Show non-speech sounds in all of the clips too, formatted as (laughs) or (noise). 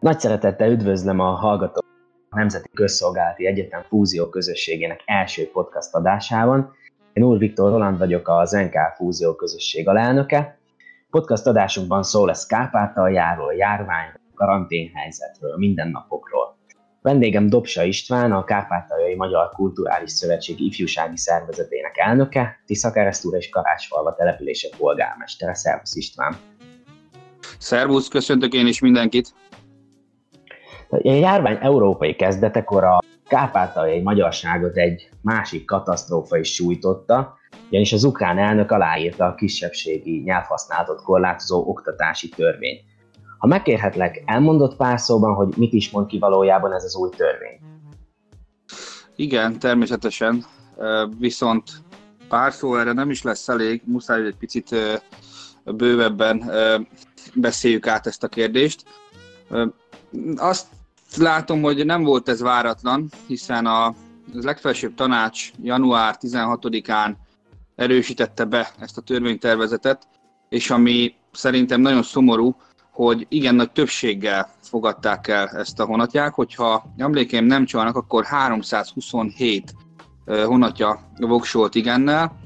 Nagy szeretettel üdvözlöm a hallgatók a Nemzeti Közszolgálati Egyetem Fúzió Közösségének első podcast adásában. Én Úr Viktor Roland vagyok a NK Fúzió Közösség alelnöke. Podcast adásunkban szó lesz Kárpátaljáról, járvány, karanténhelyzetről, mindennapokról. Vendégem Dobsa István, a Kárpátaljai Magyar Kulturális Szövetség ifjúsági szervezetének elnöke, Tiszakeresztúra és Karácsfalva települése polgármestere. Szervusz István! Szervusz, köszöntök én is mindenkit! A járvány európai kezdetekor a kárpátaljai magyarságot egy másik katasztrófa is sújtotta, ugyanis az ukrán elnök aláírta a kisebbségi nyelvhasználatot korlátozó oktatási törvényt. Ha megkérhetlek, elmondott pár szóban, hogy mit is mond ki valójában ez az új törvény? Igen, természetesen, viszont pár szó erre nem is lesz elég, muszáj, egy picit bővebben beszéljük át ezt a kérdést. Azt látom, hogy nem volt ez váratlan, hiszen a legfelsőbb tanács január 16-án erősítette be ezt a törvénytervezetet, és ami szerintem nagyon szomorú, hogy igen nagy többséggel fogadták el ezt a honatják, hogyha emlékeim nem csalnak, akkor 327 honatja voksolt igennel.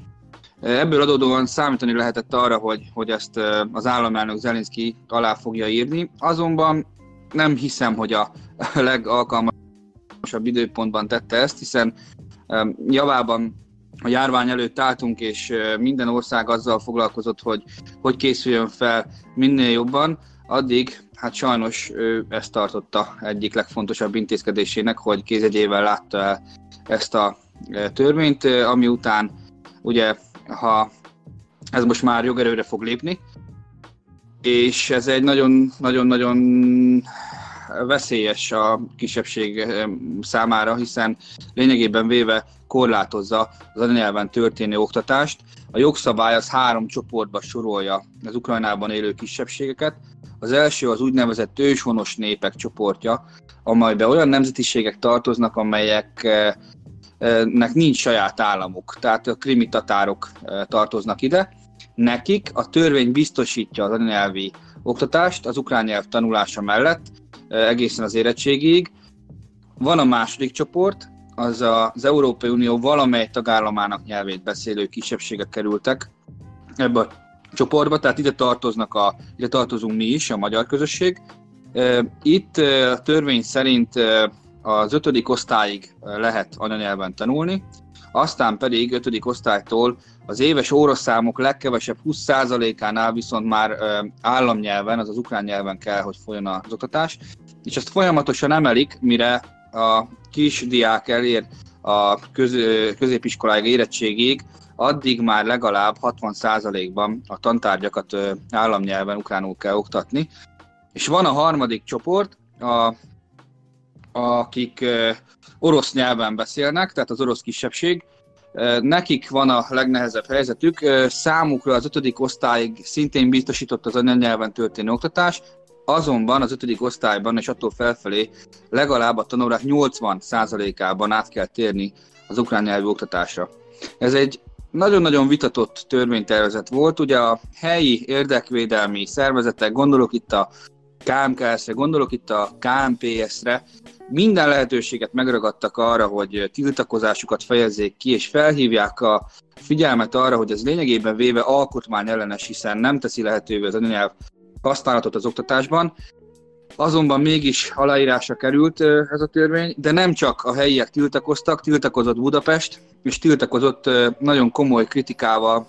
Ebből adódóan számítani lehetett arra, hogy, hogy ezt az államelnök Zelinszky alá fogja írni, azonban nem hiszem, hogy a legalkalmasabb időpontban tette ezt, hiszen javában a járvány előtt álltunk, és minden ország azzal foglalkozott, hogy hogy készüljön fel minél jobban, addig hát sajnos ő ezt tartotta egyik legfontosabb intézkedésének, hogy kézegyével látta el ezt a törvényt, ami után ugye, ha ez most már jogerőre fog lépni, és ez egy nagyon-nagyon-nagyon veszélyes a kisebbség számára, hiszen lényegében véve korlátozza az anyanyelven történő oktatást. A jogszabály az három csoportba sorolja az Ukrajnában élő kisebbségeket. Az első az úgynevezett őshonos népek csoportja, amelybe olyan nemzetiségek tartoznak, amelyeknek nincs saját államuk, tehát a krimi tatárok tartoznak ide. Nekik a törvény biztosítja az anyanyelvi oktatást az ukrán nyelv tanulása mellett, egészen az érettségig. Van a második csoport, az az Európai Unió valamely tagállamának nyelvét beszélő kisebbségek kerültek ebbe a csoportba, tehát ide tartoznak a, ide tartozunk mi is, a magyar közösség. Itt a törvény szerint az ötödik osztályig lehet anyanyelven tanulni, aztán pedig ötödik osztálytól az éves óraszámok legkevesebb 20%-ánál viszont már államnyelven, azaz ukrán nyelven kell, hogy folyjon az oktatás, és ezt folyamatosan emelik, mire a kis diák elér a köz, középiskoláig érettségig, addig már legalább 60%-ban a tantárgyakat államnyelven ukránul kell oktatni. És van a harmadik csoport, a, akik orosz nyelven beszélnek, tehát az orosz kisebbség, Nekik van a legnehezebb helyzetük, számukra az ötödik osztályig szintén biztosított az anyanyelven történő oktatás, azonban az ötödik osztályban és attól felfelé legalább a tanórák 80%-ában át kell térni az ukrán nyelvű oktatásra. Ez egy nagyon-nagyon vitatott törvénytervezet volt, ugye a helyi érdekvédelmi szervezetek, gondolok itt a KMKS-re, gondolok itt a KMPS-re, minden lehetőséget megragadtak arra, hogy tiltakozásukat fejezzék ki, és felhívják a figyelmet arra, hogy ez lényegében véve alkotmány ellenes, hiszen nem teszi lehetővé az anyanyelv használatot az oktatásban. Azonban mégis aláírásra került ez a törvény, de nem csak a helyiek tiltakoztak, tiltakozott Budapest, és tiltakozott nagyon komoly kritikával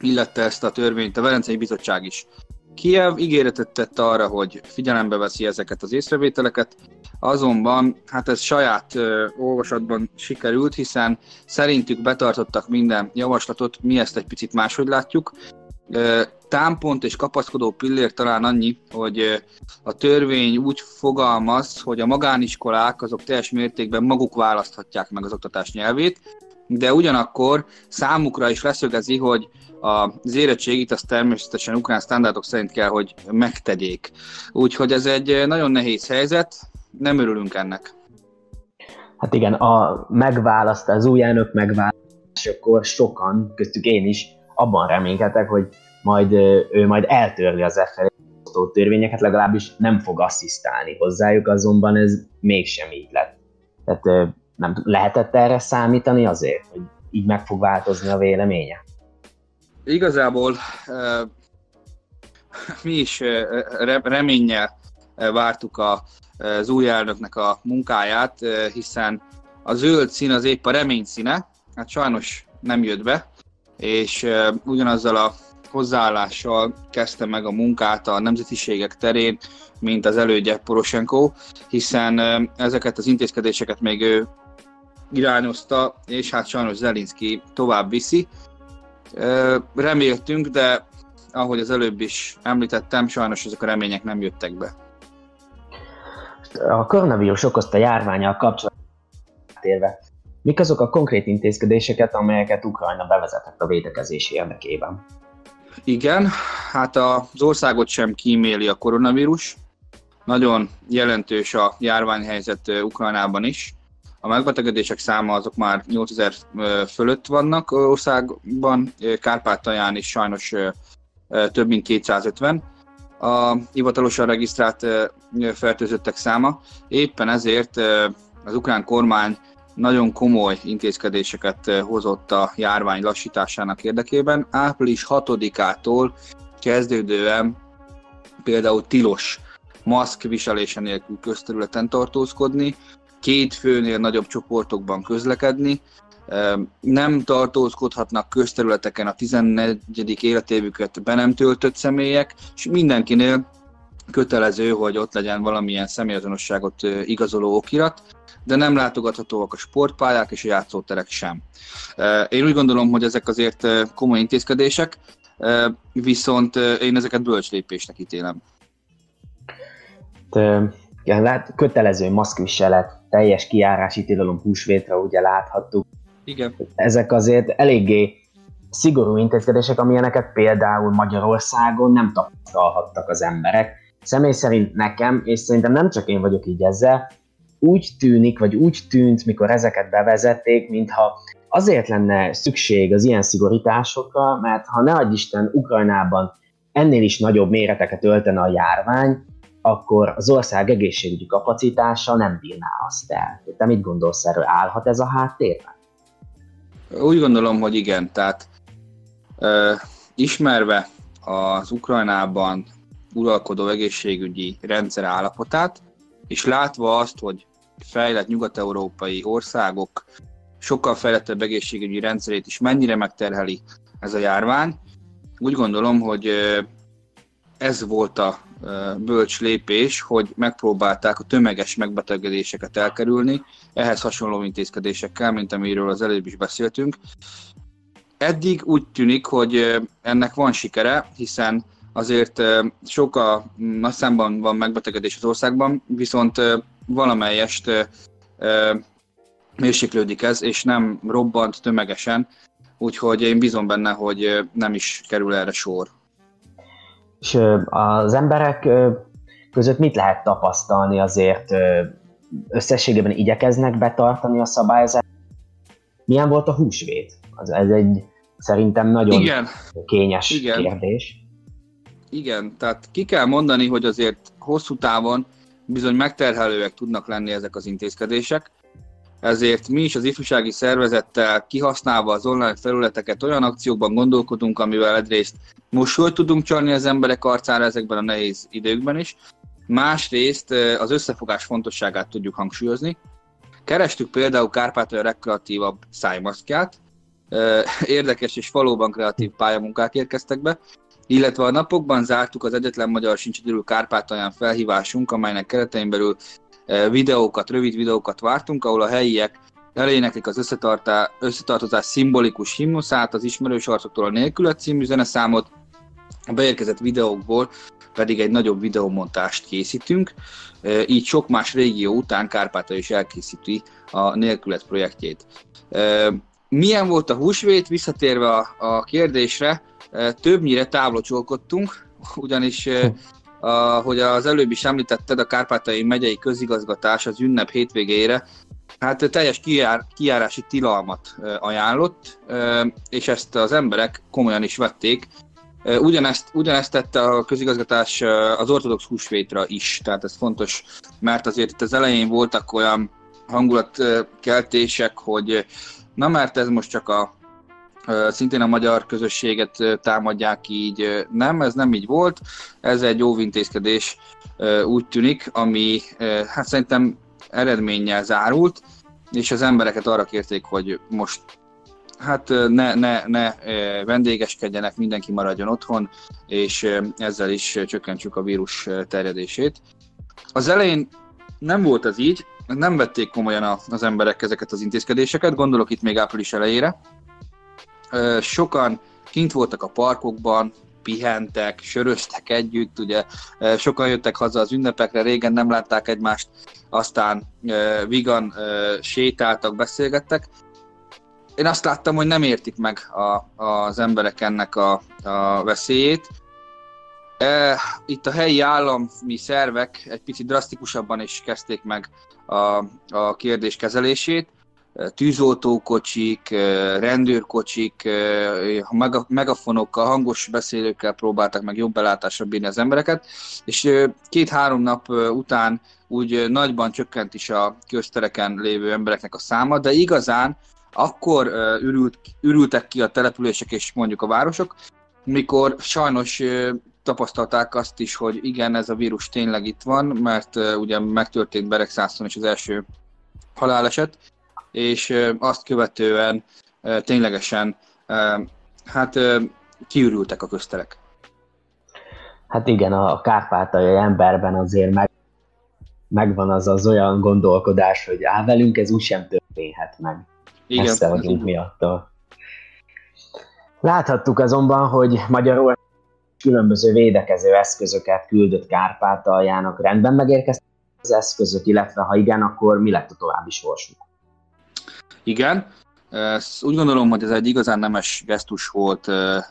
illette ezt a törvényt a Velencei Bizottság is. Kiev ígéretet tett arra, hogy figyelembe veszi ezeket az észrevételeket, azonban hát ez saját ö, olvasatban sikerült, hiszen szerintük betartottak minden javaslatot, mi ezt egy picit máshogy látjuk. Ö, támpont és kapaszkodó pillér talán annyi, hogy a törvény úgy fogalmaz, hogy a magániskolák azok teljes mértékben maguk választhatják meg az oktatás nyelvét, de ugyanakkor számukra is leszögezi, hogy az érettségit azt természetesen ukrán standardok szerint kell, hogy megtegyék. Úgyhogy ez egy nagyon nehéz helyzet, nem örülünk ennek. Hát igen, a megválaszt, az új elnök megválasztásakor sokan, köztük én is, abban reménykedtek, hogy majd ő majd eltörli az FL megosztó törvényeket legalábbis nem fog asszisztálni hozzájuk, azonban ez mégsem így lett. Tehát nem lehetett erre számítani azért, hogy így meg fog változni a véleménye? Igazából mi is reménnyel vártuk az új elnöknek a munkáját, hiszen a zöld szín az épp a remény színe, hát sajnos nem jött be, és ugyanazzal a hozzáállással kezdte meg a munkát a nemzetiségek terén, mint az elődje Poroshenko, hiszen ezeket az intézkedéseket még ő irányozta, és hát sajnos Zelinski tovább viszi. Reméltünk, de ahogy az előbb is említettem, sajnos ezek a remények nem jöttek be. A koronavírus okozta járványal kapcsolatban térve, mik azok a konkrét intézkedéseket, amelyeket Ukrajna bevezetett a védekezés érdekében? Igen, hát az országot sem kíméli a koronavírus. Nagyon jelentős a járványhelyzet Ukrajnában is. A megbetegedések száma azok már 8000 fölött vannak országban, Kárpátalján is sajnos több mint 250 a hivatalosan regisztrált fertőzöttek száma. Éppen ezért az ukrán kormány nagyon komoly intézkedéseket hozott a járvány lassításának érdekében. Április 6-ától kezdődően például tilos maszk viselése nélkül közterületen tartózkodni, két főnél nagyobb csoportokban közlekedni, nem tartózkodhatnak közterületeken a 14. életévüket be nem töltött személyek, és mindenkinél kötelező, hogy ott legyen valamilyen személyazonosságot igazoló okirat, de nem látogathatóak a sportpályák és a játszóterek sem. Én úgy gondolom, hogy ezek azért komoly intézkedések, viszont én ezeket bölcslépésnek ítélem. lát, kötelező maszkviselet, teljes kiárási tilalom húsvétre, ugye láthattuk. Igen. Ezek azért eléggé szigorú intézkedések, amilyeneket például Magyarországon nem tapasztalhattak az emberek. Személy szerint nekem, és szerintem nem csak én vagyok így ezzel, úgy tűnik, vagy úgy tűnt, mikor ezeket bevezették, mintha azért lenne szükség az ilyen szigorításokra, mert ha ne adj Isten Ukrajnában ennél is nagyobb méreteket öltene a járvány, akkor az ország egészségügyi kapacitása nem bírná azt el. Te mit gondolsz erről? Állhat ez a háttérben? Úgy gondolom, hogy igen. Tehát ö, ismerve az Ukrajnában uralkodó egészségügyi rendszer állapotát, és látva azt, hogy fejlett nyugat-európai országok sokkal fejlettebb egészségügyi rendszerét is mennyire megterheli ez a járvány. Úgy gondolom, hogy ez volt a bölcs lépés, hogy megpróbálták a tömeges megbetegedéseket elkerülni, ehhez hasonló intézkedésekkel, mint amiről az előbb is beszéltünk. Eddig úgy tűnik, hogy ennek van sikere, hiszen azért sok a nagy számban van megbetegedés az országban, viszont valamelyest mérséklődik ez, és nem robbant tömegesen, úgyhogy én bízom benne, hogy nem is kerül erre sor. És az emberek között mit lehet tapasztalni azért összességében igyekeznek betartani a szabályozást? Milyen volt a húsvét? Ez egy szerintem nagyon Igen. kényes Igen. kérdés. Igen, tehát ki kell mondani, hogy azért hosszú távon bizony megterhelőek tudnak lenni ezek az intézkedések, ezért mi is az ifjúsági szervezettel kihasználva az online felületeket olyan akciókban gondolkodunk, amivel egyrészt mosolyt tudunk csalni az emberek arcára ezekben a nehéz időkben is, másrészt az összefogás fontosságát tudjuk hangsúlyozni. Kerestük például Kárpátalja legkreatívabb szájmaszkját, érdekes és valóban kreatív pályamunkák érkeztek be, illetve a napokban zártuk az egyetlen magyar sincsidőrű Kárpátalján felhívásunk, amelynek keretein belül videókat, rövid videókat vártunk, ahol a helyiek eléneklik az összetartozás szimbolikus himnuszát, az ismerős arcoktól a nélkület című zeneszámot, a beérkezett videókból pedig egy nagyobb videomontást készítünk, így sok más régió után Kárpáta is elkészíti a nélkület projektjét. Milyen volt a húsvét? Visszatérve a, a kérdésre, többnyire távlocsolkodtunk, ugyanis (laughs) hogy az előbb is említetted, a Kárpátai megyei közigazgatás az ünnep hétvégére hát teljes kijár, kijárási tilalmat ajánlott, és ezt az emberek komolyan is vették, Ugyanezt, ugyanezt tette a közigazgatás az ortodox húsvétra is, tehát ez fontos, mert azért itt az elején voltak olyan hangulatkeltések, hogy na mert ez most csak a szintén a magyar közösséget támadják így. Nem, ez nem így volt. Ez egy óvintézkedés úgy tűnik, ami hát szerintem eredménnyel zárult, és az embereket arra kérték, hogy most hát ne, ne, ne vendégeskedjenek, mindenki maradjon otthon, és ezzel is csökkentsük a vírus terjedését. Az elején nem volt az így, nem vették komolyan az emberek ezeket az intézkedéseket, gondolok itt még április elejére. Sokan kint voltak a parkokban, pihentek, söröztek együtt, ugye sokan jöttek haza az ünnepekre, régen nem látták egymást, aztán vigan sétáltak, beszélgettek. Én azt láttam, hogy nem értik meg a, az emberek ennek a, a veszélyét. Itt a helyi állami szervek egy picit drasztikusabban is kezdték meg a, a kérdés kezelését tűzoltókocsik, rendőrkocsik, megafonokkal, hangos beszélőkkel próbáltak meg jobb belátásra bírni az embereket, és két-három nap után úgy nagyban csökkent is a köztereken lévő embereknek a száma, de igazán akkor ürült, ürültek ki a települések és mondjuk a városok, mikor sajnos tapasztalták azt is, hogy igen, ez a vírus tényleg itt van, mert ugye megtörtént Beregszászon is az első haláleset, és azt követően ténylegesen hát kiürültek a közterek. Hát igen, a kárpátai emberben azért meg, megvan az az olyan gondolkodás, hogy á, velünk ez úgysem történhet meg. Igen, Messze vagyunk miattól. Láthattuk azonban, hogy Magyarország különböző védekező eszközöket küldött Kárpátaljának. Rendben megérkeztek az eszközök, illetve ha igen, akkor mi lett a további sorsuk? Igen, úgy gondolom, hogy ez egy igazán nemes gesztus volt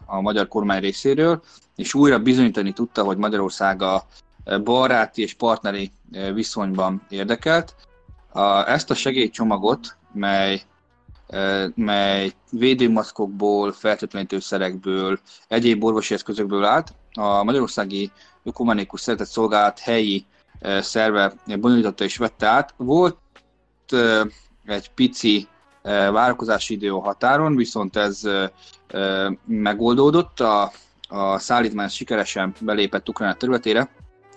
a magyar kormány részéről, és újra bizonyítani tudta, hogy Magyarország a baráti és partneri viszonyban érdekelt. Ezt a segélycsomagot, mely mely védőmaszkokból, fertőtlenítőszerekből, egyéb orvosi eszközökből állt. A Magyarországi Ökumenikus Szeretett Szolgálat helyi szerve bonyolította és vette át. Volt egy pici várakozási idő határon, viszont ez megoldódott, a, a szállítmány sikeresen belépett Ukrajna területére,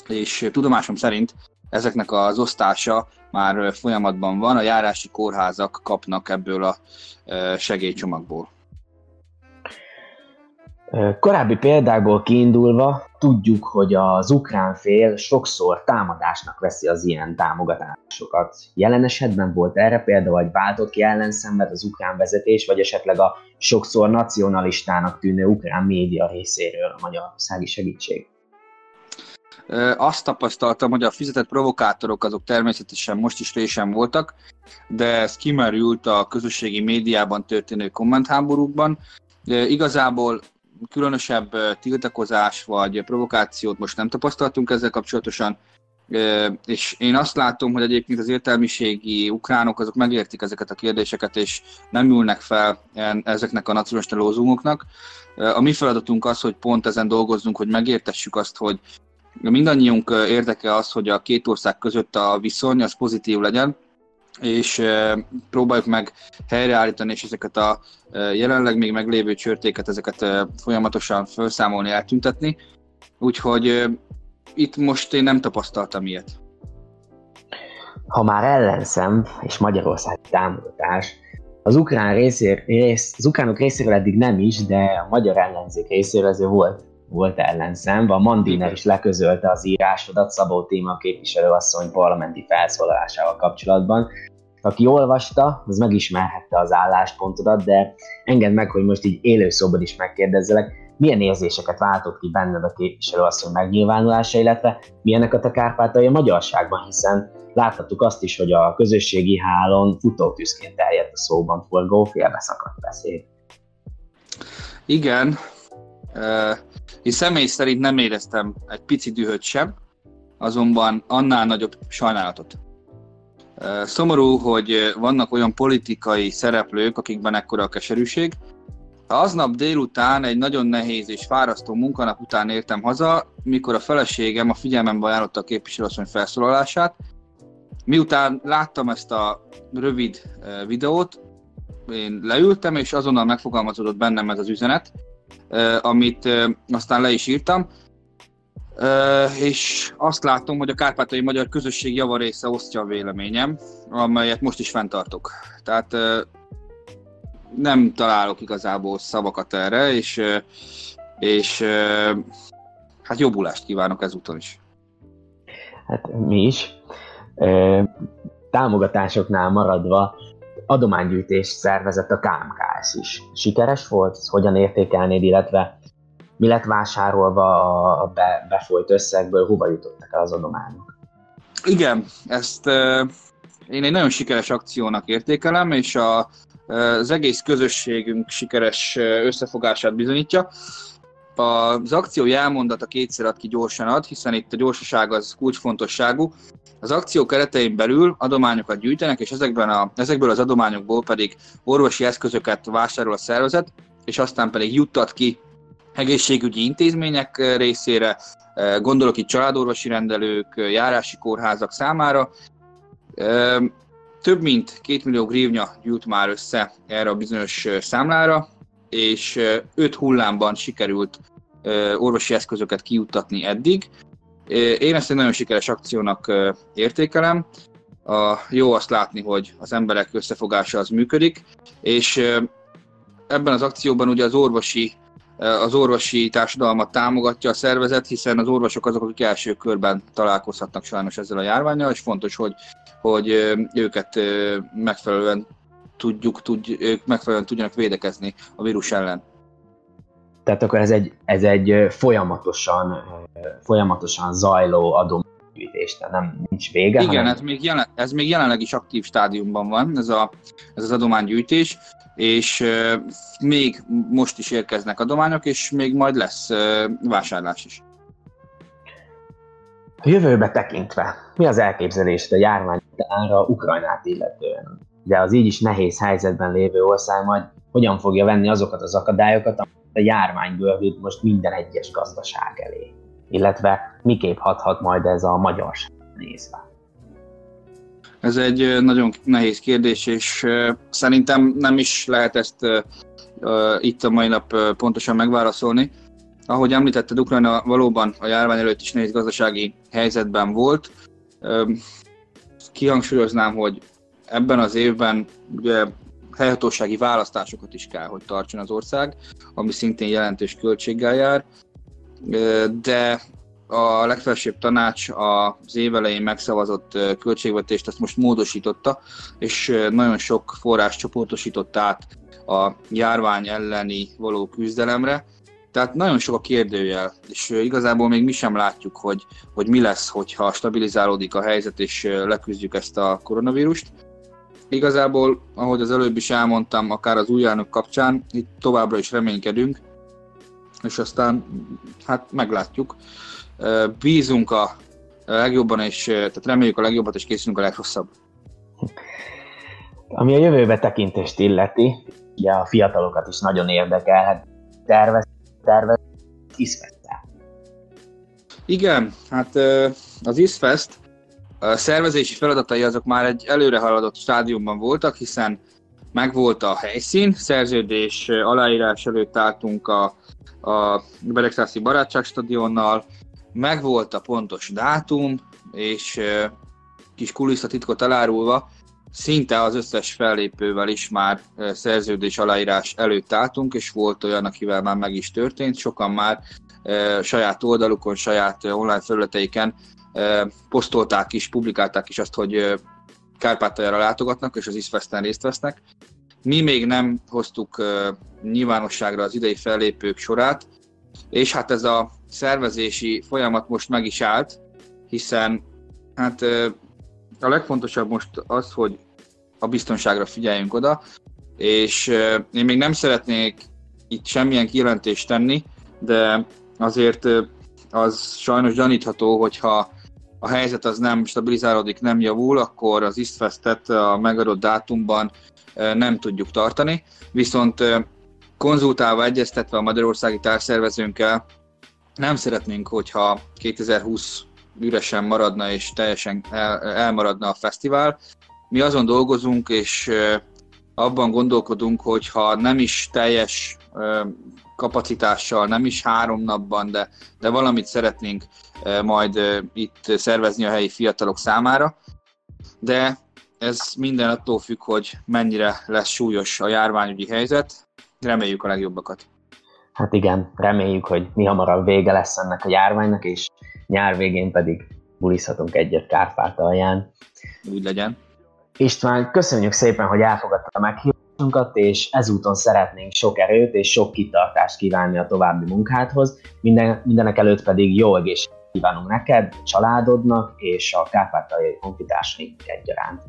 és tudomásom szerint ezeknek az osztása már folyamatban van, a járási kórházak kapnak ebből a segélycsomagból. Korábbi példákból kiindulva tudjuk, hogy az ukrán fél sokszor támadásnak veszi az ilyen támogatásokat. Jelen esetben volt erre példa, vagy váltott ki ellenszenved az ukrán vezetés, vagy esetleg a sokszor nacionalistának tűnő ukrán média részéről a magyarországi segítség? Azt tapasztaltam, hogy a fizetett provokátorok azok természetesen most is résen voltak, de ez kimerült a közösségi médiában történő kommentháborúkban. Igazából különösebb tiltakozás vagy provokációt most nem tapasztaltunk ezzel kapcsolatosan, és én azt látom, hogy egyébként az értelmiségi ukránok azok megértik ezeket a kérdéseket, és nem ülnek fel ezeknek a nacionalista lózungoknak. A mi feladatunk az, hogy pont ezen dolgozzunk, hogy megértessük azt, hogy mindannyiunk érdeke az, hogy a két ország között a viszony az pozitív legyen, és próbáljuk meg helyreállítani, és ezeket a jelenleg még meglévő csörtéket, ezeket folyamatosan felszámolni, eltüntetni. Úgyhogy itt most én nem tapasztaltam ilyet. Ha már ellenszem és Magyarország támogatás, az ukrán részér, rész, az ukránok részéről eddig nem is, de a magyar ellenzék részéről azért volt, volt ellenszem. A Mandiner is leközölte az írásodat Szabó Téma képviselőasszony parlamenti felszólalásával kapcsolatban, aki olvasta, az megismerhette az álláspontodat, de engedd meg, hogy most így élőszóban is megkérdezzelek, milyen érzéseket váltott ki benned a képviselőasszony megnyilvánulása, illetve milyenek a kárpátai a magyarságban, hiszen láthattuk azt is, hogy a közösségi hálón futótűzként terjedt a szóban forgó félbeszakadt beszéd. Igen, én személy szerint nem éreztem egy pici dühöt sem, azonban annál nagyobb sajnálatot. Szomorú, hogy vannak olyan politikai szereplők, akikben ekkora a keserűség. Aznap délután egy nagyon nehéz és fárasztó munkanap után értem haza, mikor a feleségem a figyelmembe ajánlotta a képviselőasszony felszólalását. Miután láttam ezt a rövid videót, én leültem, és azonnal megfogalmazódott bennem ez az üzenet, amit aztán le is írtam, és azt látom, hogy a kárpátai magyar közösség javarésze osztja a véleményem, amelyet most is fenntartok. Tehát nem találok igazából szavakat erre, és, és hát jobbulást kívánok ezúton is. Hát mi is. Támogatásoknál maradva adománygyűjtés szervezett a KMKS is. Sikeres volt? Hogyan értékelnéd, illetve mi lett vásárolva a be, befolyt összegből, hova jutottak el az adományok? Igen, ezt én egy nagyon sikeres akciónak értékelem, és a, az egész közösségünk sikeres összefogását bizonyítja. Az akció jelmondata kétszer ad ki gyorsan ad, hiszen itt a gyorsaság az kulcsfontosságú. Az akció keretein belül adományokat gyűjtenek, és ezekben a, ezekből az adományokból pedig orvosi eszközöket vásárol a szervezet, és aztán pedig juttat ki egészségügyi intézmények részére, gondolok itt családorvosi rendelők, járási kórházak számára, több mint két millió grívnya gyűlt már össze erre a bizonyos számlára, és öt hullámban sikerült orvosi eszközöket kijuttatni eddig. Én ezt egy nagyon sikeres akciónak értékelem. A jó azt látni, hogy az emberek összefogása az működik, és ebben az akcióban ugye az orvosi az orvosi társadalmat támogatja a szervezet, hiszen az orvosok azok, akik első körben találkozhatnak sajnos ezzel a járványjal, és fontos, hogy, hogy őket megfelelően tudjuk, tudj, ők megfelelően tudjanak védekezni a vírus ellen. Tehát akkor ez egy, ez egy folyamatosan, folyamatosan zajló adománygyűjtés, tehát nem nincs vége. Igen, hanem... ez, még jelen, ez még jelenleg is aktív stádiumban van, ez, a, ez az adománygyűjtés és még most is érkeznek adományok, és még majd lesz vásárlás is. A jövőbe tekintve, mi az elképzelés a járvány ára Ukrajnát illetően? De az így is nehéz helyzetben lévő ország majd hogyan fogja venni azokat az akadályokat, amit a járvány gördít most minden egyes gazdaság elé? Illetve miképp hathat majd ez a magyarság nézve? Ez egy nagyon nehéz kérdés, és szerintem nem is lehet ezt itt a mai nap pontosan megválaszolni. Ahogy említetted, Ukrajna valóban a járvány előtt is nehéz gazdasági helyzetben volt. Kihangsúlyoznám, hogy ebben az évben ugye helyhatósági választásokat is kell, hogy tartson az ország, ami szintén jelentős költséggel jár, de a legfelsőbb tanács az évelején megszavazott költségvetést ezt most módosította, és nagyon sok forrás csoportosított át a járvány elleni való küzdelemre. Tehát nagyon sok a kérdőjel, és igazából még mi sem látjuk, hogy, hogy mi lesz, hogyha stabilizálódik a helyzet, és leküzdjük ezt a koronavírust. Igazából, ahogy az előbb is elmondtam, akár az új elnök kapcsán, itt továbbra is reménykedünk, és aztán hát meglátjuk bízunk a legjobban, és tehát reméljük a legjobbat, és készülünk a legrosszabb. Ami a jövőbe tekintést illeti, ugye a fiatalokat is nagyon érdekel, hát tervez, tervez ISFEST. Igen, hát az ISFEST a szervezési feladatai azok már egy előre haladott stádiumban voltak, hiszen megvolt a helyszín, szerződés aláírás előtt álltunk a, a Beregszászi Barátságstadionnal, megvolt a pontos dátum, és kis kulisszatitkot elárulva, szinte az összes fellépővel is már szerződés aláírás előtt álltunk, és volt olyan, akivel már meg is történt. Sokan már saját oldalukon, saját online felületeiken posztolták is, publikálták is azt, hogy Kárpátaljára látogatnak, és az ISFEST-en részt vesznek. Mi még nem hoztuk nyilvánosságra az idei fellépők sorát, és hát ez a szervezési folyamat most meg is állt, hiszen hát a legfontosabb most az, hogy a biztonságra figyeljünk oda, és én még nem szeretnék itt semmilyen kijelentést tenni, de azért az sajnos gyanítható, hogyha a helyzet az nem stabilizálódik, nem javul, akkor az Istfestet a megadott dátumban nem tudjuk tartani. Viszont konzultálva, egyeztetve a magyarországi társszervezőnkkel, nem szeretnénk, hogyha 2020 üresen maradna és teljesen el, elmaradna a fesztivál. Mi azon dolgozunk, és abban gondolkodunk, hogy ha nem is teljes kapacitással, nem is három napban, de, de valamit szeretnénk majd itt szervezni a helyi fiatalok számára. De ez minden attól függ, hogy mennyire lesz súlyos a járványügyi helyzet. Reméljük a legjobbakat. Hát igen, reméljük, hogy mi hamarabb vége lesz ennek a járványnak, és nyár végén pedig bulizhatunk egyet Kárpátalján. Úgy legyen. István, köszönjük szépen, hogy elfogadta a meghívásunkat, és ezúton szeretnénk sok erőt és sok kitartást kívánni a további munkádhoz. Minden, mindenek előtt pedig jó egészséget kívánunk neked, családodnak és a kárpátaljai honfitársaink egyaránt.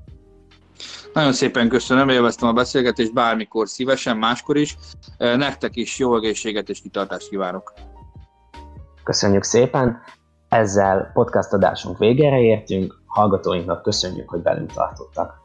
Nagyon szépen köszönöm, élveztem a beszélgetést bármikor szívesen, máskor is. Nektek is jó egészséget és kitartást kívánok. Köszönjük szépen! Ezzel podcast adásunk végére értünk, hallgatóinknak köszönjük, hogy velünk tartottak.